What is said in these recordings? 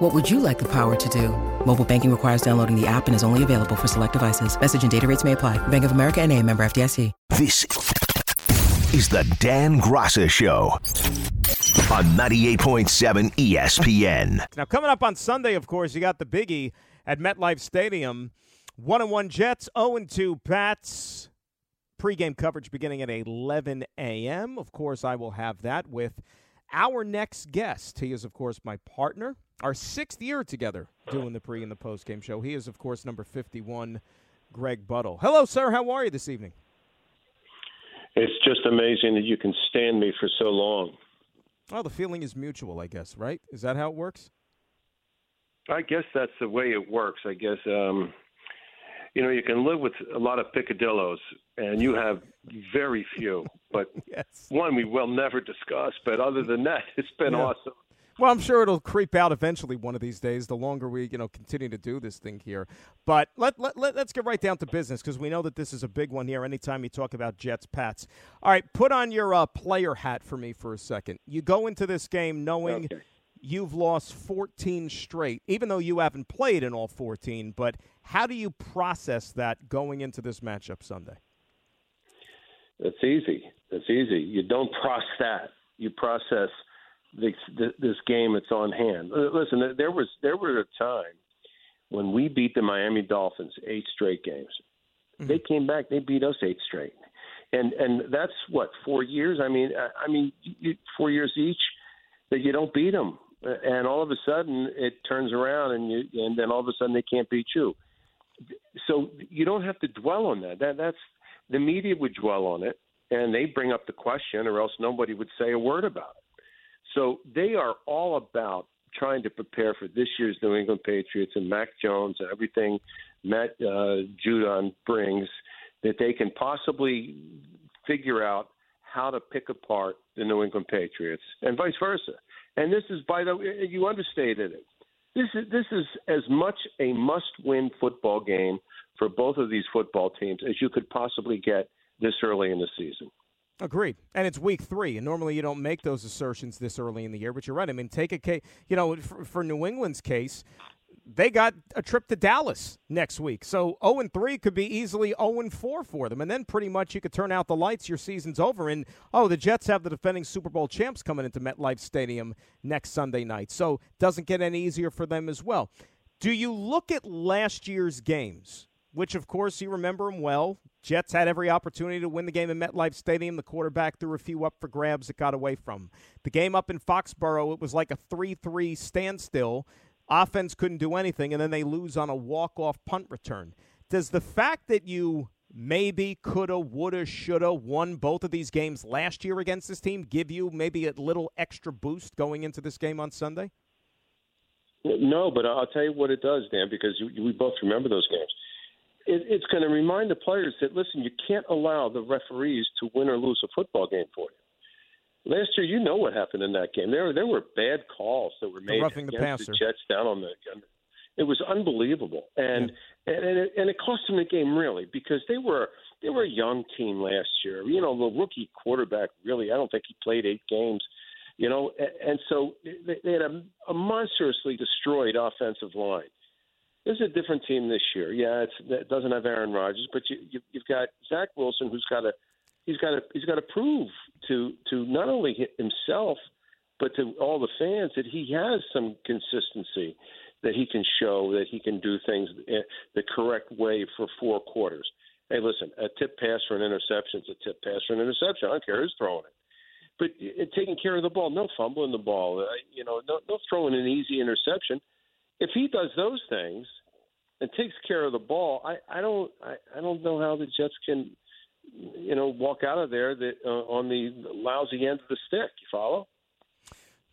What would you like the power to do? Mobile banking requires downloading the app and is only available for select devices. Message and data rates may apply. Bank of America and a member FDIC. This is the Dan Graca Show on 98.7 ESPN. Now, coming up on Sunday, of course, you got the biggie at MetLife Stadium. 1 and 1 Jets, 0 and 2 Pats. Pre-game coverage beginning at 11 a.m. Of course, I will have that with our next guest. He is, of course, my partner. Our sixth year together doing the pre and the post game show. He is, of course, number 51, Greg Buttle. Hello, sir. How are you this evening? It's just amazing that you can stand me for so long. Well, the feeling is mutual, I guess, right? Is that how it works? I guess that's the way it works. I guess um, you know you can live with a lot of picadillos, and you have very few. But yes. one we will never discuss. But other than that, it's been Yeah. awesome. Well, I'm sure it'll creep out eventually one of these days. The longer we, you know, continue to do this thing here, but let let, let us get right down to business because we know that this is a big one here. Anytime you talk about Jets, Pats. All right, put on your uh, player hat for me for a second. You go into this game knowing Okay. you've lost 14 straight, even though you haven't played in all 14. But how do you process that going into this matchup Sunday? It's easy. It's easy. You don't process that. You process this, this game that's on hand. Listen, there was there was a time when we beat the Miami Dolphins eight straight games. Mm-hmm. They came back. They beat us eight straight, and and that's what four years. I mean, I, I mean, four years each that you don't beat them, and all of a sudden it turns around, and you and then all of a sudden they can't beat you. So you don't have to dwell on that. That that's the media would dwell on it, and they bring up the question, or else nobody would say a word about it. So they are all about trying to prepare for this year's New England Patriots and Mac Jones and everything Matt uh, Judon brings that they can possibly figure out how to pick apart the New England Patriots and vice versa. And this is, by the way, you understated it. This is this is as much a must-win football game for both of these football teams as you could possibly get this early in the season. Agreed. And it's week three, and normally you don't make those assertions this early in the year. But you're right. I mean, take a case. You know, for, for New England's case, they got a trip to Dallas next week, so 0 and three could be easily 0 and four for them, and then pretty much you could turn out the lights. Your season's over, and oh, the Jets have the defending Super Bowl champs coming into MetLife Stadium next Sunday night, so doesn't get any easier for them as well. Do you look at last year's games, which of course you remember them well? Jets had every opportunity to win the game in MetLife Stadium. The quarterback threw a few up for grabs that got away from. 'em. The game up in Foxborough, it was like a 3-3 standstill. Offense couldn't do anything, and then they lose on a walk-off punt return. Does the fact that you maybe coulda, woulda, shoulda won both of these games last year against this team give you maybe a little extra boost going into this game on Sunday? No, but I'll tell you what it does, Dan, because we both remember those games. It, it's going to remind the players that listen, you can't allow the referees to win or lose a football game for you. Last year, you know what happened in that game. There, there were bad calls that were made roughing the against passer. the Jets down on the. It was unbelievable, and and and it, and it cost them the game really because they were they were a young team last year. You know, the rookie quarterback really, I don't think he played eight games. You know, and, and so they, they had a, a monstrously destroyed offensive line. This is a different team this year. Yeah, it doesn't have Aaron Rodgers, but you, you, you've got Zach Wilson, who's got to he's got to he's got to prove to to not only hi- himself but to all the fans that he has some consistency, that he can show that he can do things eh, the correct way for four quarters. Hey, listen, a tip pass for an interception is a tip pass for an interception. I don't care who's throwing it. But eh, taking care of the ball, no fumbling the ball, uh, you know, no, no throwing an easy interception. If he does those things and takes care of the ball, I, I don't, I, I don't know how the Jets can, you know, walk out of there that uh, on the lousy end of the stick. You follow?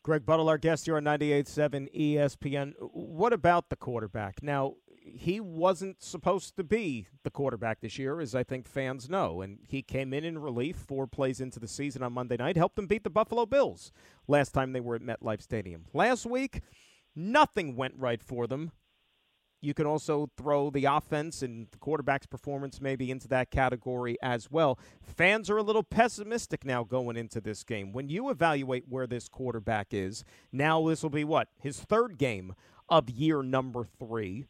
Greg Buttle, our guest here on 98.7 ESPN. What about the quarterback? Now, he wasn't supposed to be the quarterback this year, as I think fans know. And he came in in relief four plays into the season on Monday night, helped them beat the Buffalo Bills last time they were at MetLife Stadium. Last week, nothing went right for them. You can also throw the offense and the quarterback's performance maybe into that category as well. Fans are a little pessimistic now going into this game. When you evaluate where this quarterback is, now this will be what? His third game of year number three.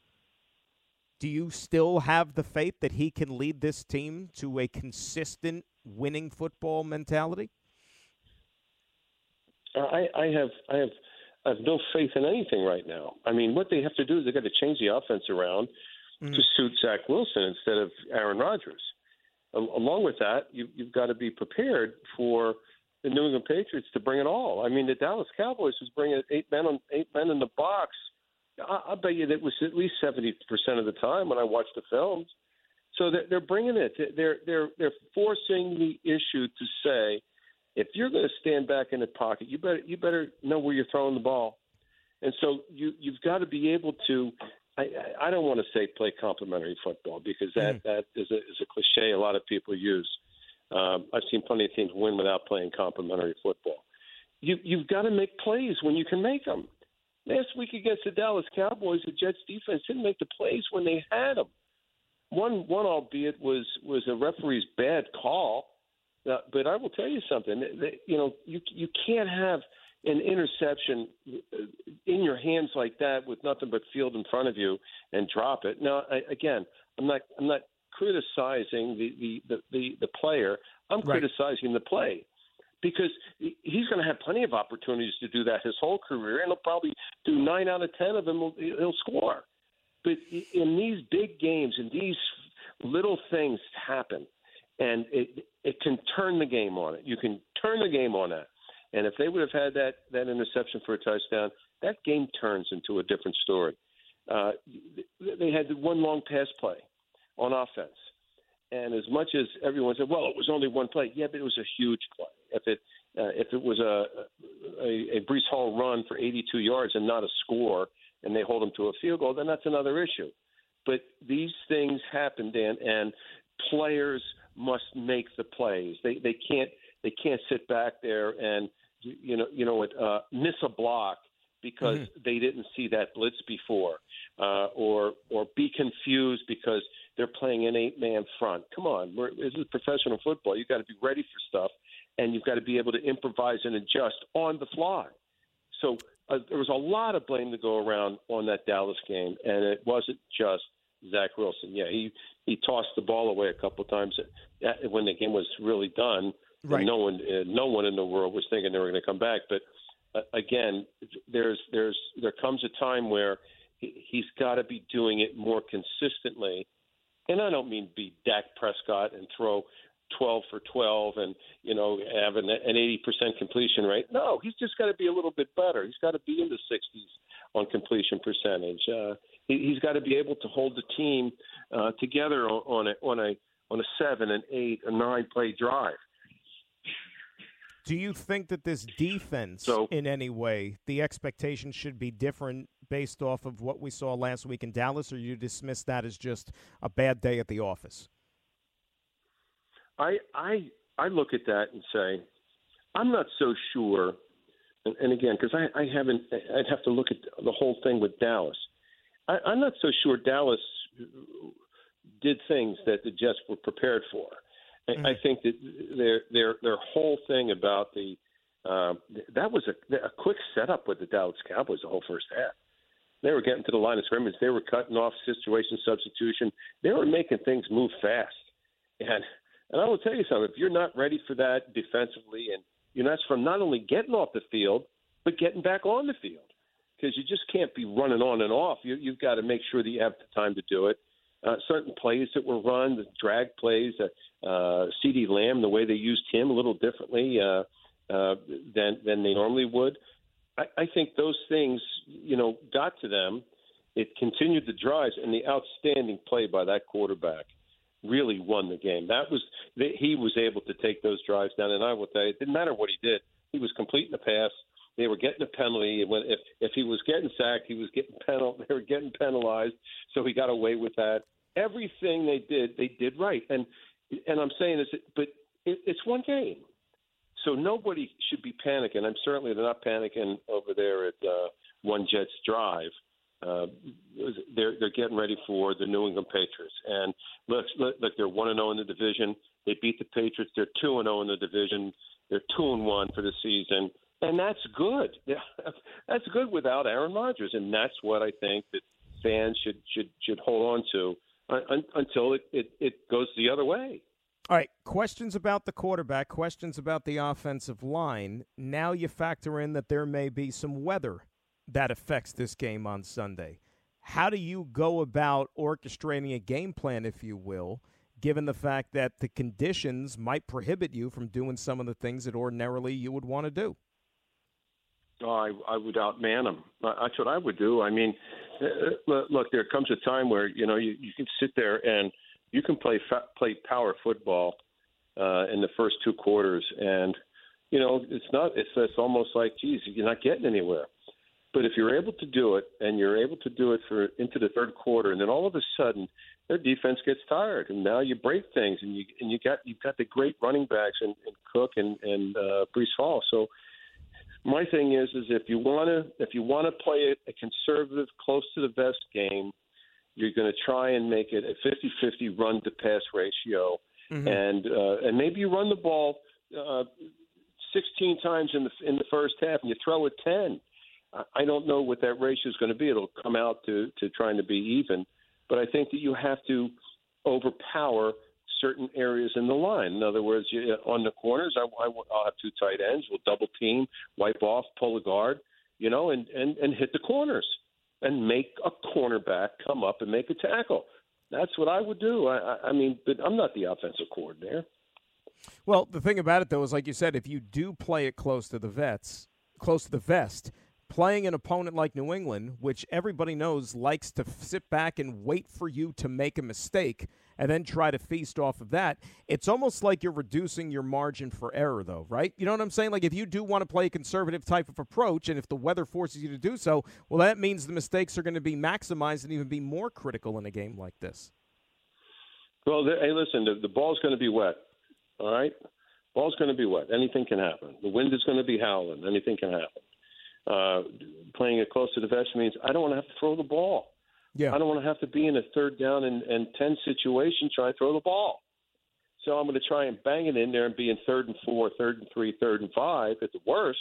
Do you still have the faith that he can lead this team to a consistent winning football mentality? Uh, I, I have I have I have no faith in anything right now. I mean, what they have to do is they got to change the offense around mm. to suit Zach Wilson instead of Aaron Rodgers. along with that, you, you've got to be prepared for the New England Patriots to bring it all. I mean, the Dallas Cowboys was bringing eight men on eight men in the box. I, I'll bet you that was at least seventy percent of the time when I watched the films. So they're, they're bringing it. They're they're they're forcing the issue to say if you're going to stand back in the pocket, you better you better know where you're throwing the ball. And so you you've got to be able to. I, I don't want to say play complementary football because that mm. that is a, is a cliche a lot of people use. Um, I've seen plenty of teams win without playing complementary football. You you've got to make plays when you can make them. Last week against the Dallas Cowboys, the Jets defense didn't make the plays when they had them. One one albeit was was a referee's bad call uh, but I will tell you something. You know, you you can't have an interception uh, in your hands like that with nothing but field in front of you and drop it. Now, I, again, I'm not I'm not criticizing the the the, the, the player. I'm right. criticizing the play because he's going to have plenty of opportunities to do that his whole career, and he'll probably do nine out of ten of them. He'll score. But in these big games, and these little things happen and it it can turn the game on it. You can turn the game on that. And if they would have had that that interception for a touchdown, that game turns into a different story. Uh, they had one long pass play on offense, and as much as everyone said, "Well, it was only one play," yeah, but it was a huge play. If it uh, if it was a, a a Breece Hall run for 82 yards and not a score, and they hold them to a field goal, then that's another issue. But these things happen, Dan, and players must make the plays. They they can't they can't sit back there and you know you know what uh, miss a block because mm-hmm. they didn't see that blitz before, uh, or or be confused because they're playing an eight man front. Come on, we're, this is professional football. You've got to be ready for stuff, and you've got to be able to improvise and adjust on the fly. So uh, there was a lot of blame to go around on that Dallas game, and it wasn't just Zach Wilson. Yeah, he he tossed the ball away a couple of times when the game was really done. Right. No one, uh, no one in the world was thinking they were going to come back. But uh, again, there's there's there comes a time where he, he's got to be doing it more consistently. And I don't mean be Dak Prescott and throw 12 for 12 and you know have an, an 80% completion rate. No, he's just got to be a little bit better. He's got to be in the 60s on completion percentage. Uh, he's got to be able to hold the team uh, together on, on a on a on a seven, an eight, a nine play drive. Do you think that this defense, so, in any way, the expectation should be different based off of what we saw last week in Dallas, or you dismiss that as just a bad day at the office? I I I look at that and say, I'm not so sure. And, and again, because I, I haven't, I'd have to look at the whole thing with Dallas. I, I'm not so sure Dallas did things that the Jets were prepared for. Mm-hmm. I think that their their their whole thing about the uh, that was a, a quick setup with the Dallas Cowboys the whole first half. They were getting to the line of scrimmage. They were cutting off situation substitution. They were making things move fast. And and I will tell you something: if you're not ready for that defensively, and you're not from not only getting off the field but getting back on the field, because you just can't be running on and off. You, you've got to make sure that you have the time to do it. Uh, certain plays that were run, the drag plays, uh, uh, CeeDee Lamb, the way they used him a little differently uh, uh, than than they normally would. I, I think those things, you know, got to them. It continued the drives, and the outstanding play by that quarterback really won the game. That was he was able to take those drives down, and I will tell you, it didn't matter what he did. He was completing the pass they were getting a penalty. When if if he was getting sacked, he was getting penal. They were getting penalized, so he got away with that. Everything they did, they did right. And and I'm saying this, but it, it's one game, so nobody should be panicking. I'm certainly they're not panicking over there at uh, One Jets Drive. Uh, they're they're getting ready for the New England Patriots, and look, look, look they're one and zero oh in the division. They beat the Patriots. They're two and zero oh in the division. They're two and one for the season and that's good. that's good without Aaron Rodgers, and that's what I think that fans should should should hold on to uh, until it, it, it goes the other way. All right, questions about the quarterback, questions about the offensive line. Now you factor in that there may be some weather that affects this game on Sunday. How do you go about orchestrating a game plan, if you will, given the fact that the conditions might prohibit you from doing some of the things that ordinarily you would want to do? Oh, I, I would outman them. That's what I would do. I mean, uh, uh, look, there comes a time where you know you, you can sit there and you can play fa- play power football uh, in the first two quarters, and you know it's not. It's, it's almost like, geez, you're not getting anywhere. But if you're able to do it, and you're able to do it for into the third quarter, and then all of a sudden their defense gets tired, and now you break things, and you and you got you've got the great running backs and, and Cook and and uh, Breece Hall. So my thing is is if you want to if you want to play a, a conservative close to the vest game you're going to try and make it a 50-50 run to pass ratio. Mm-hmm. and uh, and maybe you run the ball uh, 16 times in the in the first half and you throw it 10 I don't know what that ratio is going to be. It'll come out to to trying to be even. But I think that you have to overpower certain areas in the line. In other words, you, on the corners, I, I, I'll have two tight ends. We'll double team, wipe off, pull a guard, you know, and, and, and hit the corners and make a cornerback come up and make a tackle. That's what I would do. I, I mean, but I'm not the offensive coordinator. Well, the thing about it, though, is like you said, if you do play it close to the vets, close to the vest, playing an opponent like New England, which everybody knows likes to sit back and wait for you to make a mistake – and then try to feast off of that. It's almost like you're reducing your margin for error, though, right? You know what I'm saying? Like if you do want to play a conservative type of approach, and if the weather forces you to do so, well, that means the mistakes are going to be maximized and even be more critical in a game like this. Well, hey, listen, the, the ball's going to be wet. All right, ball's going to be wet. Anything can happen. The wind is going to be howling. Anything can happen. Uh, playing it close to the vest means I don't want to have to throw the ball. Yeah. I don't want to have to be in a third down and, and 10 situation trying to throw the ball. So I'm going to try and bang it in there and be in third and four, third and three, third and five at the worst.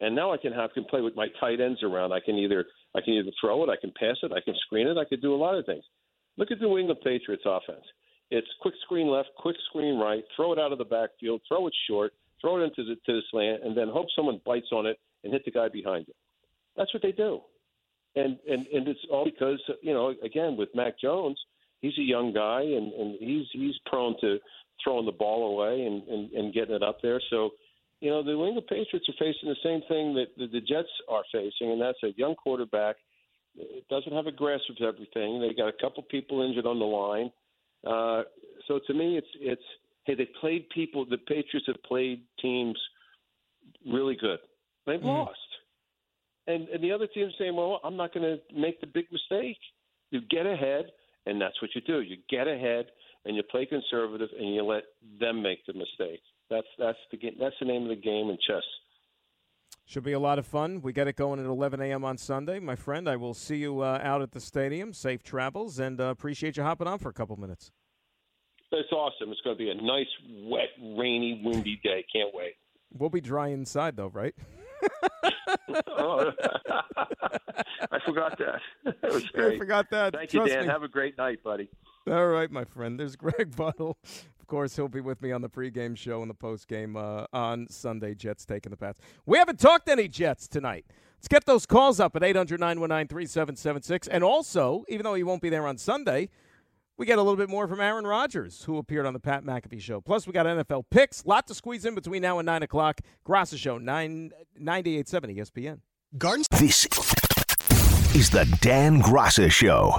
And now I can have can play with my tight ends around. I can either I can either throw it, I can pass it, I can screen it, I can do a lot of things. Look at the New England Patriots offense. It's quick screen left, quick screen right, throw it out of the backfield, throw it short, throw it into the to the slant, and then hope someone bites on it and hit the guy behind you. That's what they do and and and it's all because you know again with Mac Jones, he's a young guy and and he's he's prone to throwing the ball away and and, and getting it up there. So you know the New England Patriots are facing the same thing that the, the Jets are facing, and that's a young quarterback. It doesn't have a grasp of everything. They got a couple people injured on the line. Uh, so to me, it's it's hey they played people. The Patriots have played teams really good. They've mm-hmm. lost and and the other team's saying, well, I'm not going to make the big mistake. You get ahead, and that's what you do. You get ahead, and you play conservative, and you let them make the mistake. That's that's the game. That's the name of the game in chess. Should be a lot of fun. We get it going at 11 a.m. on Sunday, my friend. I will see you uh, out at the stadium. Safe travels, and uh, appreciate you hopping on for a couple minutes. It's awesome. It's going to be a nice, wet, rainy, windy day. Can't wait. We'll be dry inside, though, right? oh, I forgot that. That was great. I forgot that. Thank Trust you, Dan. Me. Have a great night, buddy. All right, my friend. There's Greg Buttle. Of course, he'll be with me on the pregame show and the postgame uh, on Sunday. Jets taking the Pats. We haven't talked any Jets tonight. Let's get those calls up at 800 919 3776. And also, even though he won't be there on Sunday, we get a little bit more from Aaron Rodgers, who appeared on the Pat McAfee show. Plus, we got NFL picks. Lot to squeeze in between now and 9 o'clock. Graca Show, 9, 98.7 ESPN. Gardens. This is the Dan Graca Show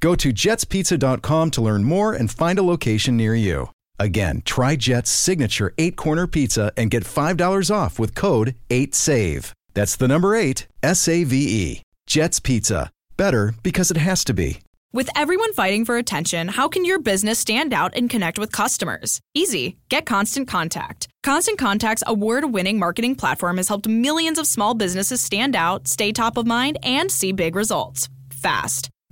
Go to jetspizza.com to learn more and find a location near you. Again, try Jet's signature eight corner pizza and get $5 off with code 8SAVE. That's the number eight, S A V E. Jet's Pizza. Better because it has to be. With everyone fighting for attention, how can your business stand out and connect with customers? Easy. Get Constant Contact. Constant Contact's award winning marketing platform has helped millions of small businesses stand out, stay top of mind, and see big results fast.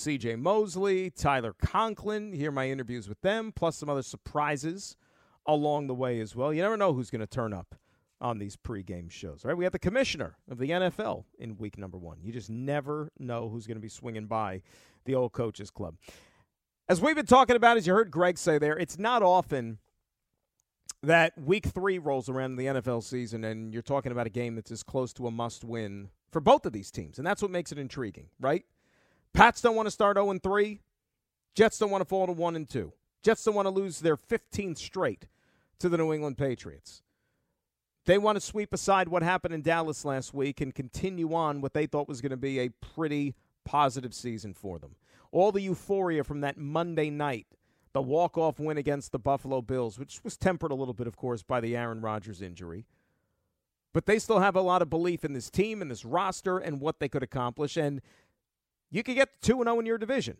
CJ Mosley, Tyler Conklin. Hear my interviews with them, plus some other surprises along the way as well. You never know who's going to turn up on these pregame shows, right? We have the commissioner of the NFL in week number one. You just never know who's going to be swinging by the old coaches club. As we've been talking about, as you heard Greg say there, it's not often that week three rolls around in the NFL season and you're talking about a game that's as close to a must win for both of these teams. And that's what makes it intriguing, right? Pats don't want to start 0 3. Jets don't want to fall to 1 and 2. Jets don't want to lose their 15th straight to the New England Patriots. They want to sweep aside what happened in Dallas last week and continue on what they thought was going to be a pretty positive season for them. All the euphoria from that Monday night, the walk-off win against the Buffalo Bills, which was tempered a little bit, of course, by the Aaron Rodgers injury. But they still have a lot of belief in this team and this roster and what they could accomplish. And you could get 2 0 in your division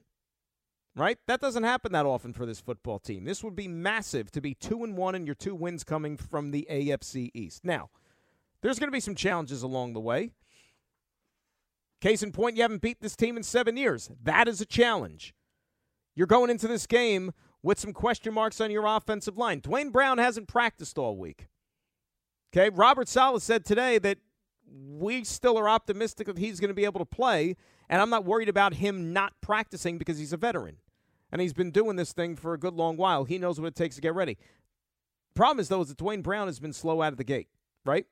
right? That doesn't happen that often for this football team. This would be massive to be 2 and 1 and your two wins coming from the AFC East. Now, there's going to be some challenges along the way. Case in point, you haven't beat this team in 7 years. That is a challenge. You're going into this game with some question marks on your offensive line. Duane Brown hasn't practiced all week. Okay, Robert Saleh said today that we still are optimistic that he's going to be able to play and I'm not worried about him not practicing because he's a veteran. And he's been doing this thing for a good long while. He knows what it takes to get ready. Problem is, though, is that Duane Brown has been slow out of the gate, right?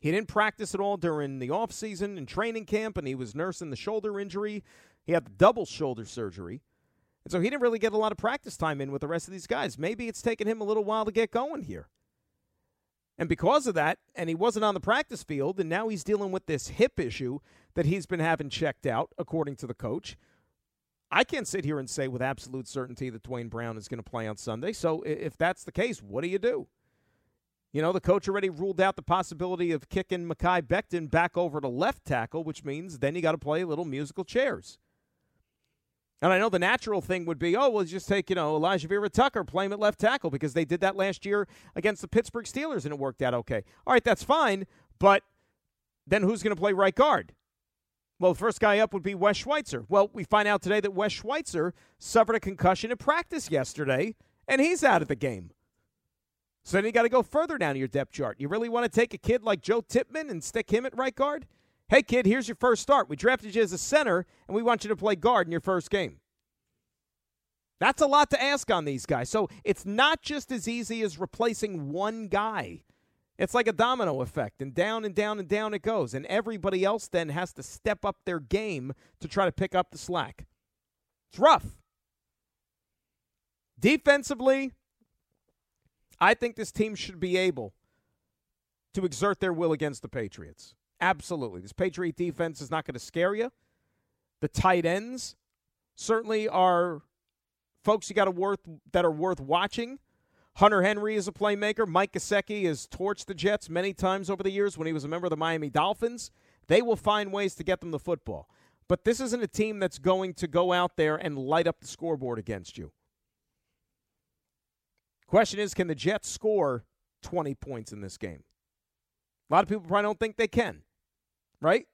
He didn't practice at all during the offseason and training camp, and he was nursing the shoulder injury. He had the double shoulder surgery. And so he didn't really get a lot of practice time in with the rest of these guys. Maybe it's taken him a little while to get going here. And because of that, and he wasn't on the practice field, and now he's dealing with this hip issue that he's been having checked out, according to the coach. I can't sit here and say with absolute certainty that Duane Brown is going to play on Sunday. So if that's the case, what do you do? You know, the coach already ruled out the possibility of kicking Mekhi Becton back over to left tackle, which means then you got to play a little musical chairs. And I know the natural thing would be, oh, well, just take, you know, Alijah Vera-Tucker, play him at left tackle because they did that last year against the Pittsburgh Steelers and it worked out okay. All right, that's fine. But then who's going to play right guard? Well, the first guy up would be Wes Schweitzer. Well, we find out today that Wes Schweitzer suffered a concussion in practice yesterday, and he's out of the game. So then you got to go further down your depth chart. You really want to take a kid like Joe Tippmann and stick him at right guard? Hey, kid, here's your first start. We drafted you as a center, and we want you to play guard in your first game. That's a lot to ask on these guys. So it's not just as easy as replacing one guy. It's like a domino effect, and down and down and down it goes. And everybody else then has to step up their game to try to pick up the slack. It's rough. Defensively, I think this team should be able to exert their will against the Patriots. Absolutely. This Patriot defense is not going to scare you. The tight ends certainly are folks you got to worth that are worth watching. Hunter Henry is a playmaker. Mike Gesicki has torched the Jets many times over the years when he was a member of the Miami Dolphins. They will find ways to get them the football. But this isn't a team that's going to go out there and light up the scoreboard against you. Question is, can the Jets score 20 points in this game? A lot of people probably don't think they can, right?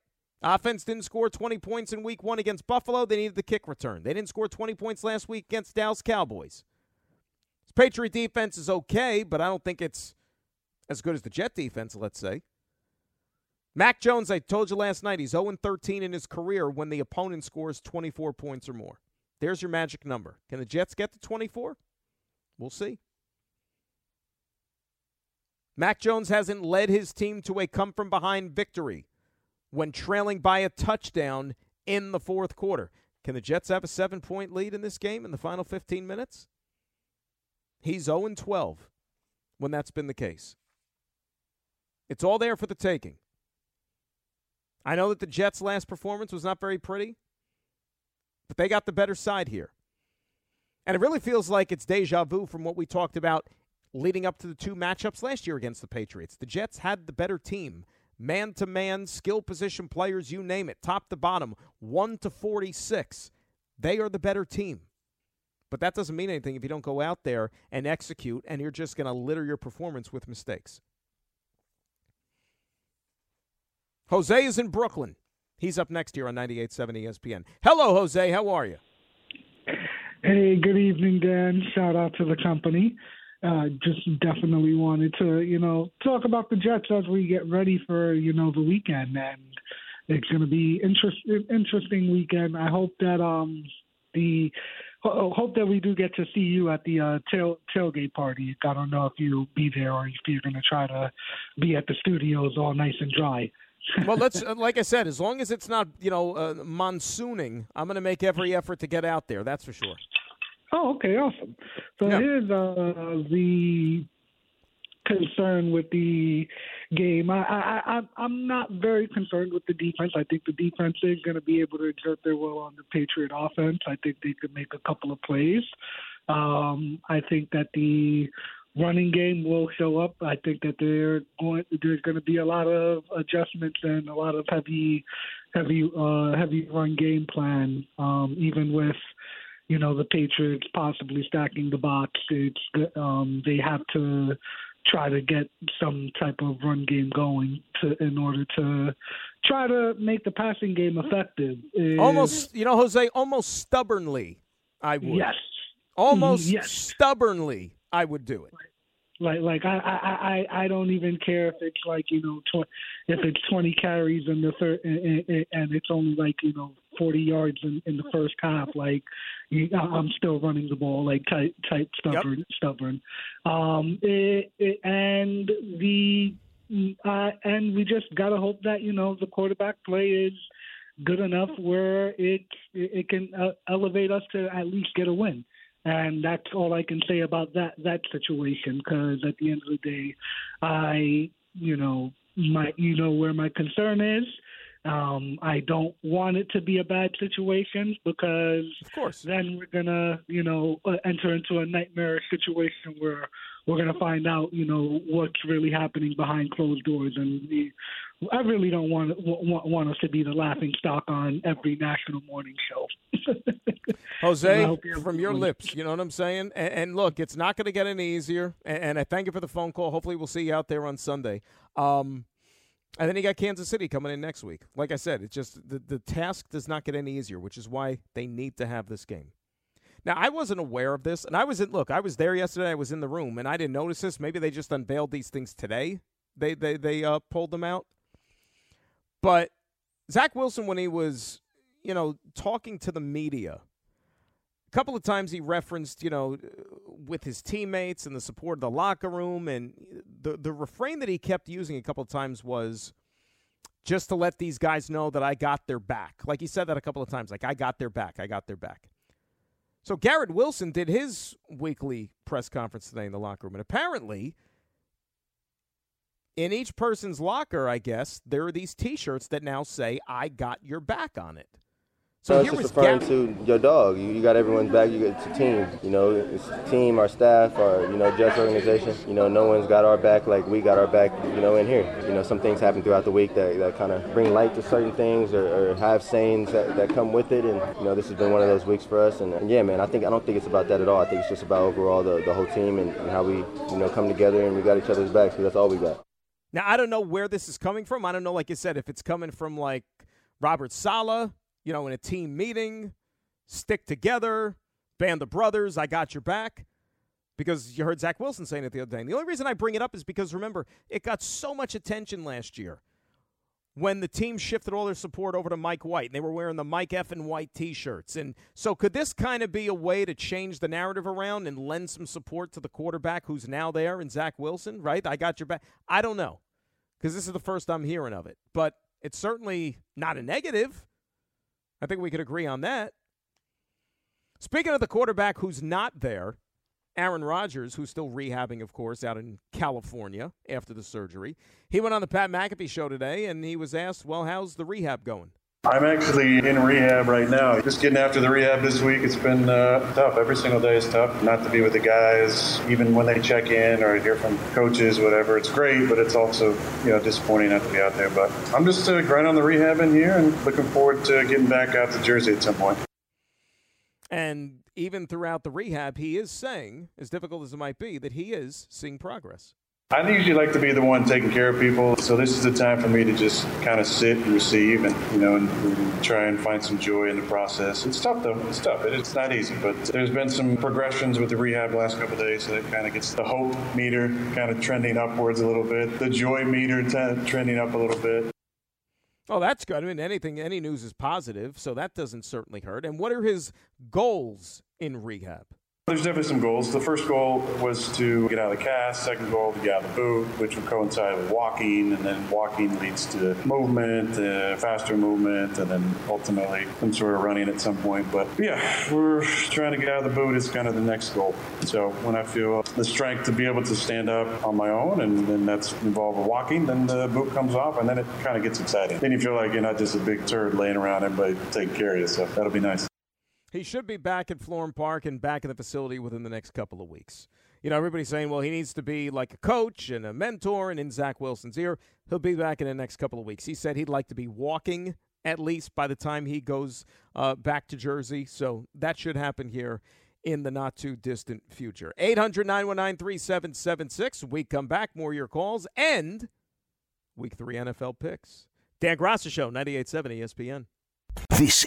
Offense didn't score 20 points in week one against Buffalo. They needed the kick return. They didn't score 20 points last week against Dallas Cowboys. Patriot defense is okay, but I don't think it's as good as the Jet defense, let's say. Mac Jones, I told you last night, he's 0 13 in his career when the opponent scores 24 points or more. There's your magic number. Can the Jets get to 24? We'll see. Mac Jones hasn't led his team to a come from behind victory when trailing by a touchdown in the fourth quarter. Can the Jets have a seven point lead in this game in the final 15 minutes? He's 0 12 when that's been the case. It's all there for the taking. I know that the Jets' last performance was not very pretty, but they got the better side here. And it really feels like it's deja vu from what we talked about leading up to the two matchups last year against the Patriots. The Jets had the better team, man to man, skill position players, you name it, top to bottom, 1 to 46. They are the better team. But that doesn't mean anything if you don't go out there and execute and you're just going to litter your performance with mistakes. Jose is in Brooklyn. He's up next here on 98.7 ESPN. Hello, Jose. How are you? Hey, good evening, Dan. Shout out to the company. Uh, just definitely wanted to, you know, talk about the Jets as we get ready for, you know, the weekend, and it's going to be interest, interesting weekend. I hope that um the hope that we do get to see you at the uh, tail, tailgate party. I don't know if you'll be there or if you're going to try to be at the studios all nice and dry. well, let's uh, like I said, as long as it's not you know uh, monsooning, I'm going to make every effort to get out there. That's for sure. Oh, okay, awesome. So yeah. here's uh, the concern with the game. I, I, I, I'm not very concerned with the defense. I think the defense is going to be able to exert their will on the Patriot offense. I think they could make a couple of plays. Um, I think that the running game will show up. I think that they're going. There's going to be a lot of adjustments and a lot of heavy, heavy, uh, heavy run game plan. Um, even with you know the Patriots possibly stacking the box. It's um, they have to try to get some type of run game going to in order to try to make the passing game effective. almost, you know, Jose, almost stubbornly, I would. Yes. Almost yes. stubbornly, I would do it. Like like I I I I don't even care if it's like you know tw- if it's twenty carries in the third and, and it's only like you know forty yards in, in the first half. Like you, I'm still running the ball like tight tight stubborn yep. stubborn. Um, it, it, and the uh, and we just gotta hope that you know the quarterback play is good enough where it it can uh, elevate us to at least get a win and that's all I can say about that that situation. Because at the end of the day, I you know my you know where my concern is. Um, I don't want it to be a bad situation because of course. then we're gonna, you know, uh, enter into a nightmare situation where we're gonna find out, you know, what's really happening behind closed doors, and we, I really don't want, want want us to be the laughing stock on every national morning show. Jose, from your lips, you know what I'm saying? And, and look, it's not going to get any easier. And, and, I thank you for the phone call. Hopefully, we'll see you out there on Sunday. Um, and then you got Kansas City coming in next week. Like I said, it's just the, the task does not get any easier, which is why they need to have this game. Now, I wasn't aware of this, and I was in, look, I was there yesterday. I was in the room, and I didn't notice this. Maybe they just unveiled these things today. They, they, they uh, pulled them out. But Zach Wilson, when he was, you know, talking to the media, a couple of times he referenced, you know, with his teammates and the support of the locker room, and the the refrain that he kept using a couple of times was just to let these guys know that I got their back. Like he said that a couple of times, like I got their back, I got their back. So Garrett Wilson did his weekly press conference today in the locker room, and apparently, in each person's locker, I guess there are these T-shirts that now say "I got your back" on it. So no, it's just referring to your dog. You, you got everyone's back. You it's a team. You know, it's a team, our staff, our you know Jets organization. You know, no one's got our back like we got our back. You know, in here. You know, some things happen throughout the week that, that kind of bring light to certain things or, or have sayings that, that come with it. And you know, this has been one of those weeks for us. And, and, yeah, man, I think I don't think it's about that at all. I think it's just about overall the, the whole team and, and how we you know come together and we got each other's backs because that's all we got. Now I don't know where this is coming from. I don't know, like you said, if it's coming from like Robert Saleh, you know, in a team meeting stick together, band of brothers, I got your back. Because you heard Zach Wilson saying it the other day. And the only reason I bring it up is because remember, it got so much attention last year when the team shifted all their support over to Mike White and they were wearing the Mike F and White t shirts. And so could this kind of be a way to change the narrative around and lend some support to the quarterback who's now there and Zach Wilson, right? I got your back. I don't know. Because this is the first I'm hearing of it. But it's certainly not a negative. I think we could agree on that. Speaking of the quarterback who's not there, Aaron Rodgers, who's still rehabbing, of course, out in California after the surgery, he went on the Pat McAfee show today and he was asked, Well, how's the rehab going? I'm actually in rehab right now. Just getting after the rehab this week. It's been uh, tough. Every single day is tough. Not to be with the guys, even when they check in or hear from coaches, whatever. It's great, but it's also you know disappointing not to be out there. But I'm just uh, grinding on the rehab in here and looking forward to getting back out to Jersey at some point. And even throughout the rehab, he is saying, as difficult as it might be, that he is seeing progress. I usually like to be the one taking care of people, so this is the time for me to just kind of sit and receive, and you know, and, and try and find some joy in the process. It's tough though; it's tough. It, it's not easy, but there's been some progressions with the rehab last couple days, so that kind of gets the hope meter kind of trending upwards a little bit, the joy meter t- trending up a little bit. Oh, that's good. I mean, anything, any news is positive, so that doesn't certainly hurt. And what are his goals in rehab? There's definitely some goals. The first goal was to get out of the cast. Second goal to get out of the boot, which would coincide with walking, and then walking leads to movement, uh, faster movement, and then ultimately some sort of running at some point. But yeah, we're trying to get out of the boot is kind of the next goal. So when I feel the strength to be able to stand up on my own, and then that's involved with walking, then the boot comes off, and then it kind of gets exciting. Then you feel like you're not just a big turd laying around, everybody taking care of you. So that'll be nice. He should be back at Florham Park and back in the facility within the next couple of weeks. You know, everybody's saying, well, he needs to be like a coach and a mentor, and in Zach Wilson's ear, he'll be back in the next couple of weeks. He said he'd like to be walking at least by the time he goes uh, back to Jersey. So that should happen here in the not too distant future. 800 919 3776. We come back, more your calls, and week three NFL picks. Dan Graca Show, 98.7 ESPN. This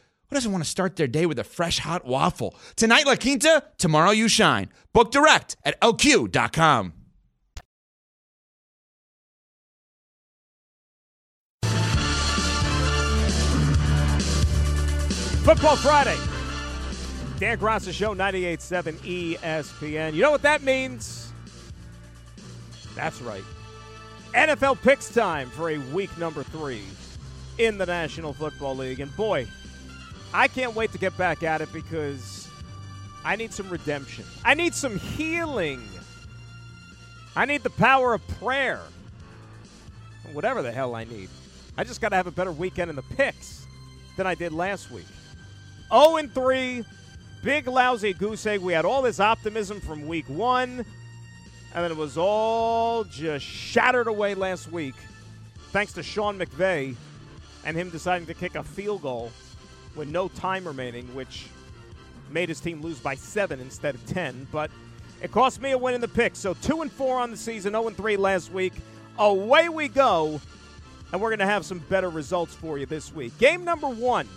who doesn't want to start their day with a fresh hot waffle? Tonight, La Quinta, tomorrow, you shine. Book direct at lq.com. Football Friday. Dan Graca Show, 98.7 ESPN. You know what that means? That's right. NFL picks time for a week number three in the National Football League. And boy, I can't wait to get back at it because I need some redemption. I need some healing. I need the power of prayer. Whatever the hell I need. I just got to have a better weekend in the picks than I did last week. 0 and 3 big lousy goose egg. We had all this optimism from week one, and then it was all just shattered away last week, thanks to Sean McVay and him deciding to kick a field goal with no time remaining, which made his team lose by seven instead of ten. But it cost me a win in the pick. So two and four on the season, 0 and three last week. Away we go, and we're going to have some better results for you this week. Game number one.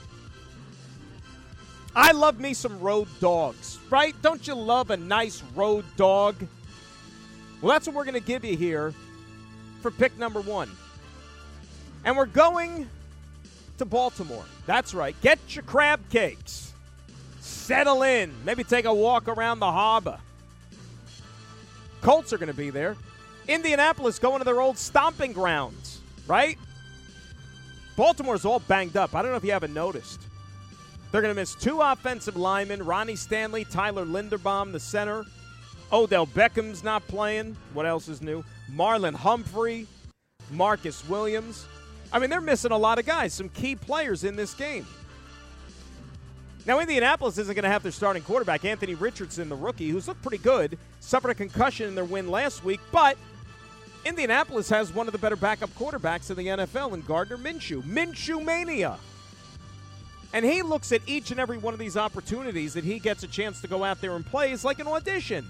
I love me some road dogs, right? Don't you love a nice road dog? Well, that's what we're going to give you here for pick number one. And we're going to Baltimore. That's right. Get your crab cakes. Settle in. Maybe take a walk around the harbor. Colts are going to be there. Indianapolis going to their old stomping grounds, right? Baltimore's all banged up. I don't know if you haven't noticed. They're going to miss two offensive linemen Ronnie Stanley, Tyler Linderbaum, the center. Odell Beckham's not playing. What else is new? Marlon Humphrey, Marcus Williams. I mean, they're missing a lot of guys, some key players in this game. Now, Indianapolis isn't going to have their starting quarterback, Anthony Richardson, the rookie, who's looked pretty good, suffered a concussion in their win last week, but Indianapolis has one of the better backup quarterbacks in the NFL in Gardner Minshew. Minshew Mania. And he looks at each and every one of these opportunities that he gets a chance to go out there and play is like an audition.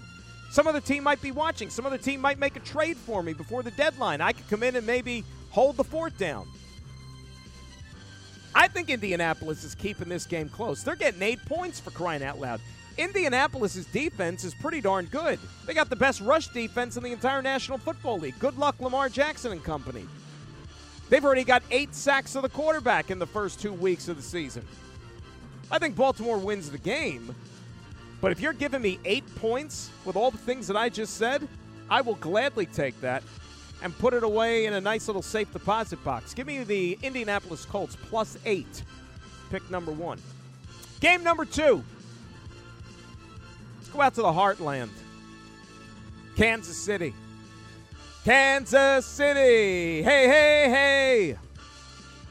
Some other team might be watching. Some other team might make a trade for me before the deadline. I could come in and maybe hold the fort down. I think Indianapolis is keeping this game close. They're getting eight points for crying out loud. Indianapolis's defense is pretty darn good. They got the best rush defense in the entire National Football League. Good luck, Lamar Jackson and company. They've already got eight sacks of the quarterback in the first two weeks of the season. I think Baltimore wins the game, but if you're giving me eight points with all the things that I just said, I will gladly take that and put it away in a nice little safe deposit box. Give me the Indianapolis Colts plus eight, pick number one. Game number two. Let's go out to the heartland. Kansas City. Kansas City. Hey, hey, hey.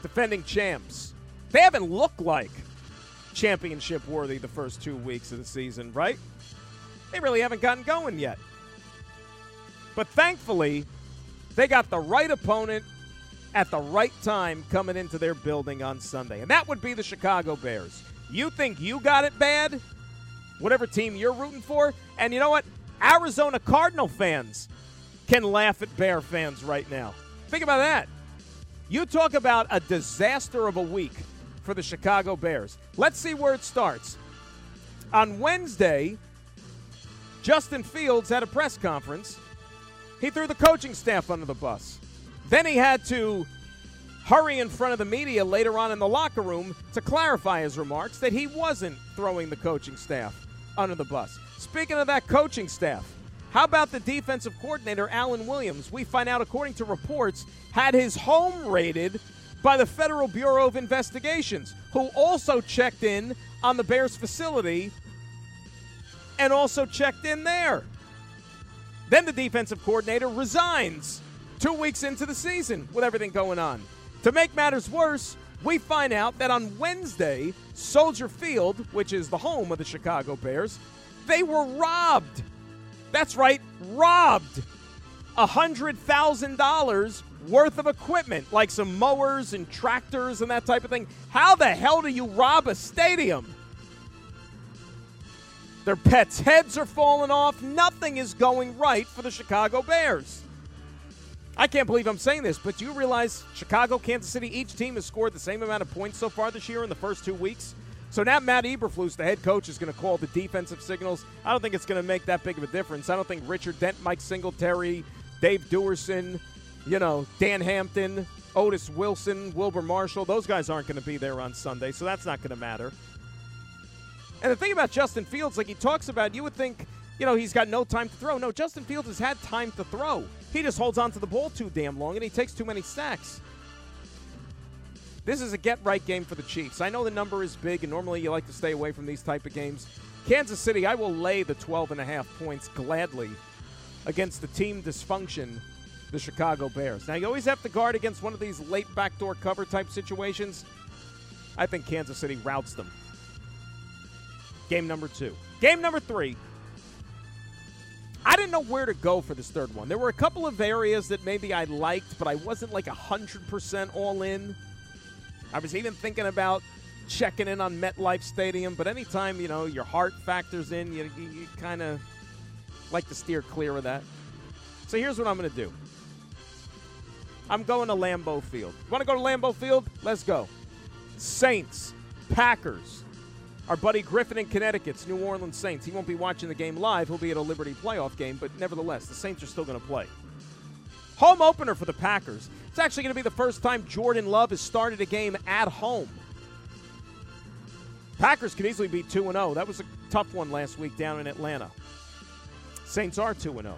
Defending champs. They haven't looked like championship worthy the first two weeks of the season, right? They really haven't gotten going yet. But thankfully, they got the right opponent at the right time coming into their building on Sunday. And that would be the Chicago Bears. You think you got it bad? Whatever team you're rooting for. And you know what? Arizona Cardinal fans can laugh at Bear fans right now. Think about that. You talk about a disaster of a week for the Chicago Bears. Let's see where it starts. On Wednesday, Justin Fields had a press conference. He threw the coaching staff under the bus. Then he had to hurry in front of the media later on in the locker room to clarify his remarks that he wasn't throwing the coaching staff under the bus. Speaking of that coaching staff, how about the defensive coordinator, Alan Williams? We find out, according to reports, had his home raided by the Federal Bureau of Investigations, who also checked in on the Bears facility and also checked in there. Then the defensive coordinator resigns two weeks into the season with everything going on. To make matters worse, we find out that on Wednesday, Soldier Field, which is the home of the Chicago Bears, they were robbed that's right, robbed $100,000 worth of equipment, like some mowers and tractors and that type of thing. How the hell do you rob a stadium? Their pets' heads are falling off. Nothing is going right for the Chicago Bears. I can't believe I'm saying this, but do you realize Chicago, Kansas City, each team has scored the same amount of points so far this year in the first two weeks? So now Matt Eberflus, the head coach, is going to call the defensive signals. I don't think it's going to make that big of a difference. I don't think Richard Dent, Mike Singletary, Dave Duerson, you know, Dan Hampton, Otis Wilson, Wilber Marshall, those guys aren't going to be there on Sunday, so that's not going to matter. And the thing about Justin Fields, like he talks about, you would think, you know, he's got no time to throw. No, Justin Fields has had time to throw. He just holds on to the ball too damn long and he takes too many sacks. This is a get right game for the Chiefs. I know the number is big, and normally you like to stay away from these type of games. Kansas City, I will lay the 12 and a half points gladly against the team dysfunction, the Chicago Bears. Now, you always have to guard against one of these late backdoor cover type situations. I think Kansas City routes them. Game number two. Game number three. I didn't know where to go for this third one. There were a couple of areas that maybe I liked, but I wasn't like 100% all in. I was even thinking about checking in on MetLife Stadium, but anytime, you know, your heart factors in, you, you, you kind of like to steer clear of that. So here's what I'm going to do I'm going to Lambeau Field. Want to go to Lambeau Field? Let's go. Saints, Packers. Our buddy Griffin in Connecticut's New Orleans Saints. He won't be watching the game live. He'll be at a Liberty playoff game, but nevertheless, the Saints are still going to play. Home opener for the Packers. It's actually going to be the first time Jordan Love has started a game at home. Packers could easily be 2 0. That was a tough one last week down in Atlanta. Saints are 2 0.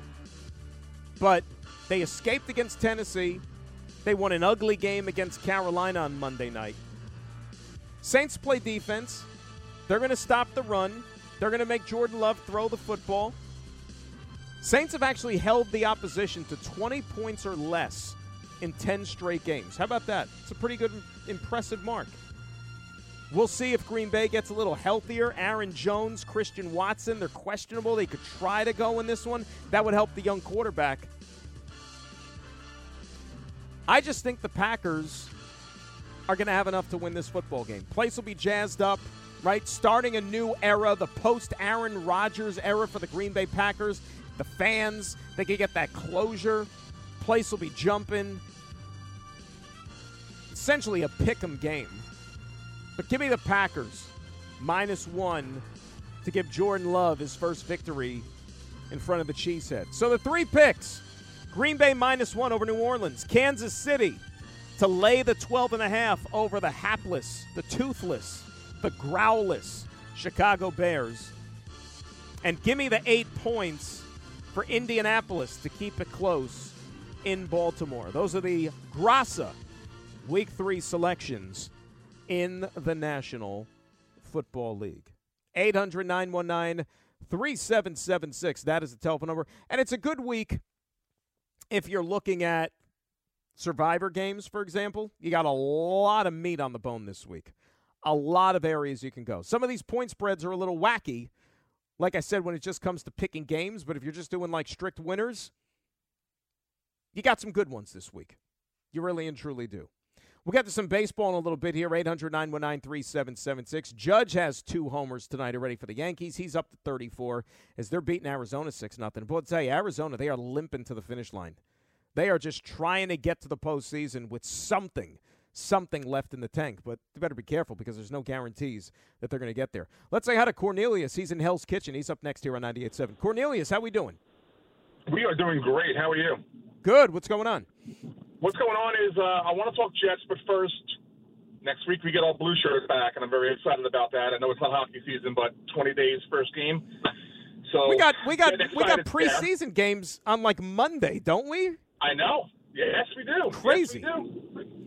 But they escaped against Tennessee. They won an ugly game against Carolina on Monday night. Saints play defense. They're going to stop the run. They're going to make Jordan Love throw the football. Saints have actually held the opposition to 20 points or less in 10 straight games. How about that? It's a pretty good, impressive mark. We'll see if Green Bay gets a little healthier. Aaron Jones, Christian Watson, they're questionable. They could try to go in this one. That would help the young quarterback. I just think the Packers are going to have enough to win this football game. Place will be jazzed up, right? Starting a new era, the post Aaron Rodgers era for the Green Bay Packers. The fans, they can get that closure. Place will be jumping. Essentially a pick 'em game. But give me the Packers minus one to give Jordan Love his first victory in front of the Cheesehead. So the three picks Green Bay minus one over New Orleans, Kansas City to lay the 12 and a half over the hapless, the toothless, the growless Chicago Bears. And give me the eight points for Indianapolis to keep it close in Baltimore. Those are the Graca Week 3 selections in the National Football League. 800 919 3776. That is the telephone number. And it's a good week if you're looking at survivor games, for example. You got a lot of meat on the bone this week, a lot of areas you can go. Some of these point spreads are a little wacky. Like I said, when it just comes to picking games, but if you're just doing like strict winners, you got some good ones this week. You really and truly do. We'll get to some baseball in a little bit here. 800 919 3776. Judge has two homers tonight already for the Yankees. He's up to 34 as they're beating Arizona 6 0. But I'll tell you, Arizona, they are limping to the finish line. They are just trying to get to the postseason with something, something left in the tank. But they better be careful because there's no guarantees that they're going to get there. Let's say hi to Cornelius. He's in Hell's Kitchen. He's up next here on 98.7. Cornelius, how we doing? We are doing great. How are you? Good. What's going on? What's going on is uh, I want to talk Jets, but first, next week we get all blue shirts back, and I'm very excited about that. I know it's not hockey season, but 20 days first game. So we got we got we got preseason games on like Monday, don't we? I know. Yes, we do. Crazy. Yes, we do.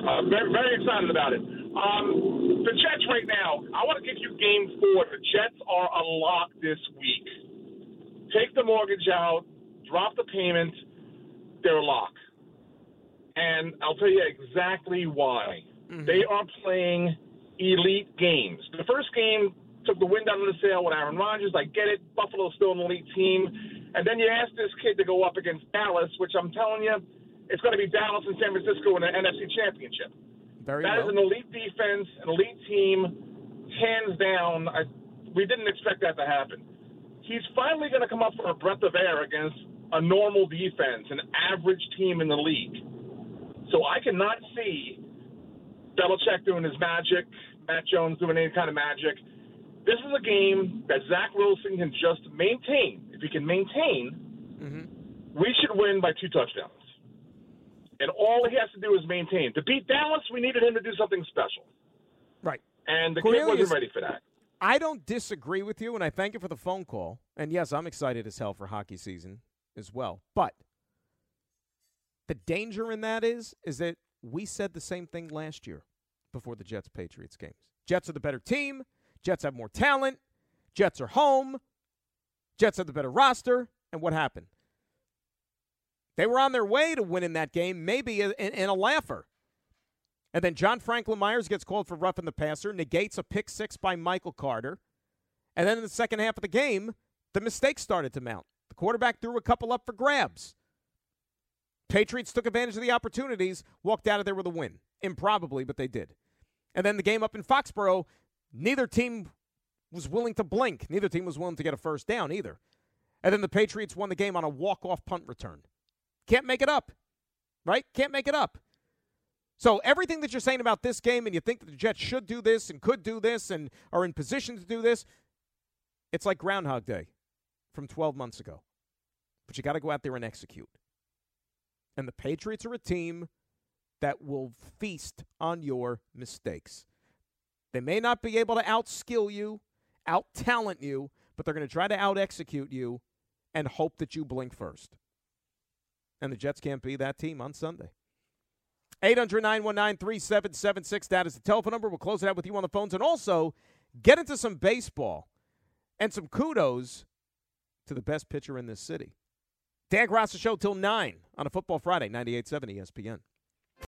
Uh, very, very excited about it. Um, the Jets right now, I want to give you game four. The Jets are a lock this week. Take the mortgage out, drop the payment, they're a lock. And I'll tell you exactly why. They are playing elite games. The first game took the wind out of the sail with Aaron Rodgers. I get it. Buffalo's still an elite team. And then you ask this kid to go up against Dallas, which I'm telling you, it's going to be Dallas and San Francisco in the NFC Championship. Very That is well. an elite defense, an elite team, hands down. I, we didn't expect that to happen. He's finally going to come up for a breath of air against a normal defense, an average team in the league. So I cannot see Belichick doing his magic, Mac Jones doing any kind of magic. This is a game that Zach Wilson can just maintain. If he can maintain, mm-hmm. we should win by two touchdowns. And all he has to do is maintain. To beat Dallas, we needed him to do something special. Right. And the Cornelius- kid wasn't ready for that. I don't disagree with you, and I thank you for the phone call. And yes, I'm excited as hell for hockey season as well. But the danger in that is, is that we said the same thing last year before the Jets Patriots games. Jets are the better team. Jets have more talent. Jets are home. Jets have the better roster. And what happened? They were on their way to winning that game, maybe in, in a laugher. And then John Franklin Myers gets called for roughing the passer, negates a pick six by Michael Carter. And then in the second half of the game, the mistakes started to mount. The quarterback threw a couple up for grabs. Patriots took advantage of the opportunities, walked out of there with a win. Improbably, but they did. And then the game up in Foxborough, neither team was willing to blink. Neither team was willing to get a first down either. And then the Patriots won the game on a walk-off punt return. Can't make it up, right? Can't make it up. So everything that you're saying about this game and you think that the Jets should do this and could do this and are in position to do this, it's like Groundhog Day from 12 months ago. But you got to go out there and execute. And the Patriots are a team that will feast on your mistakes. They may not be able to outskill you, out talent you, but they're going to try to out execute you and hope that you blink first. And the Jets can't be that team on Sunday. 800 919 3776. That is the telephone number. We'll close it out with you on the phones and also get into some baseball and some kudos to the best pitcher in this city. Dan Graca Show till 9 on a Football Friday, 98.7 ESPN.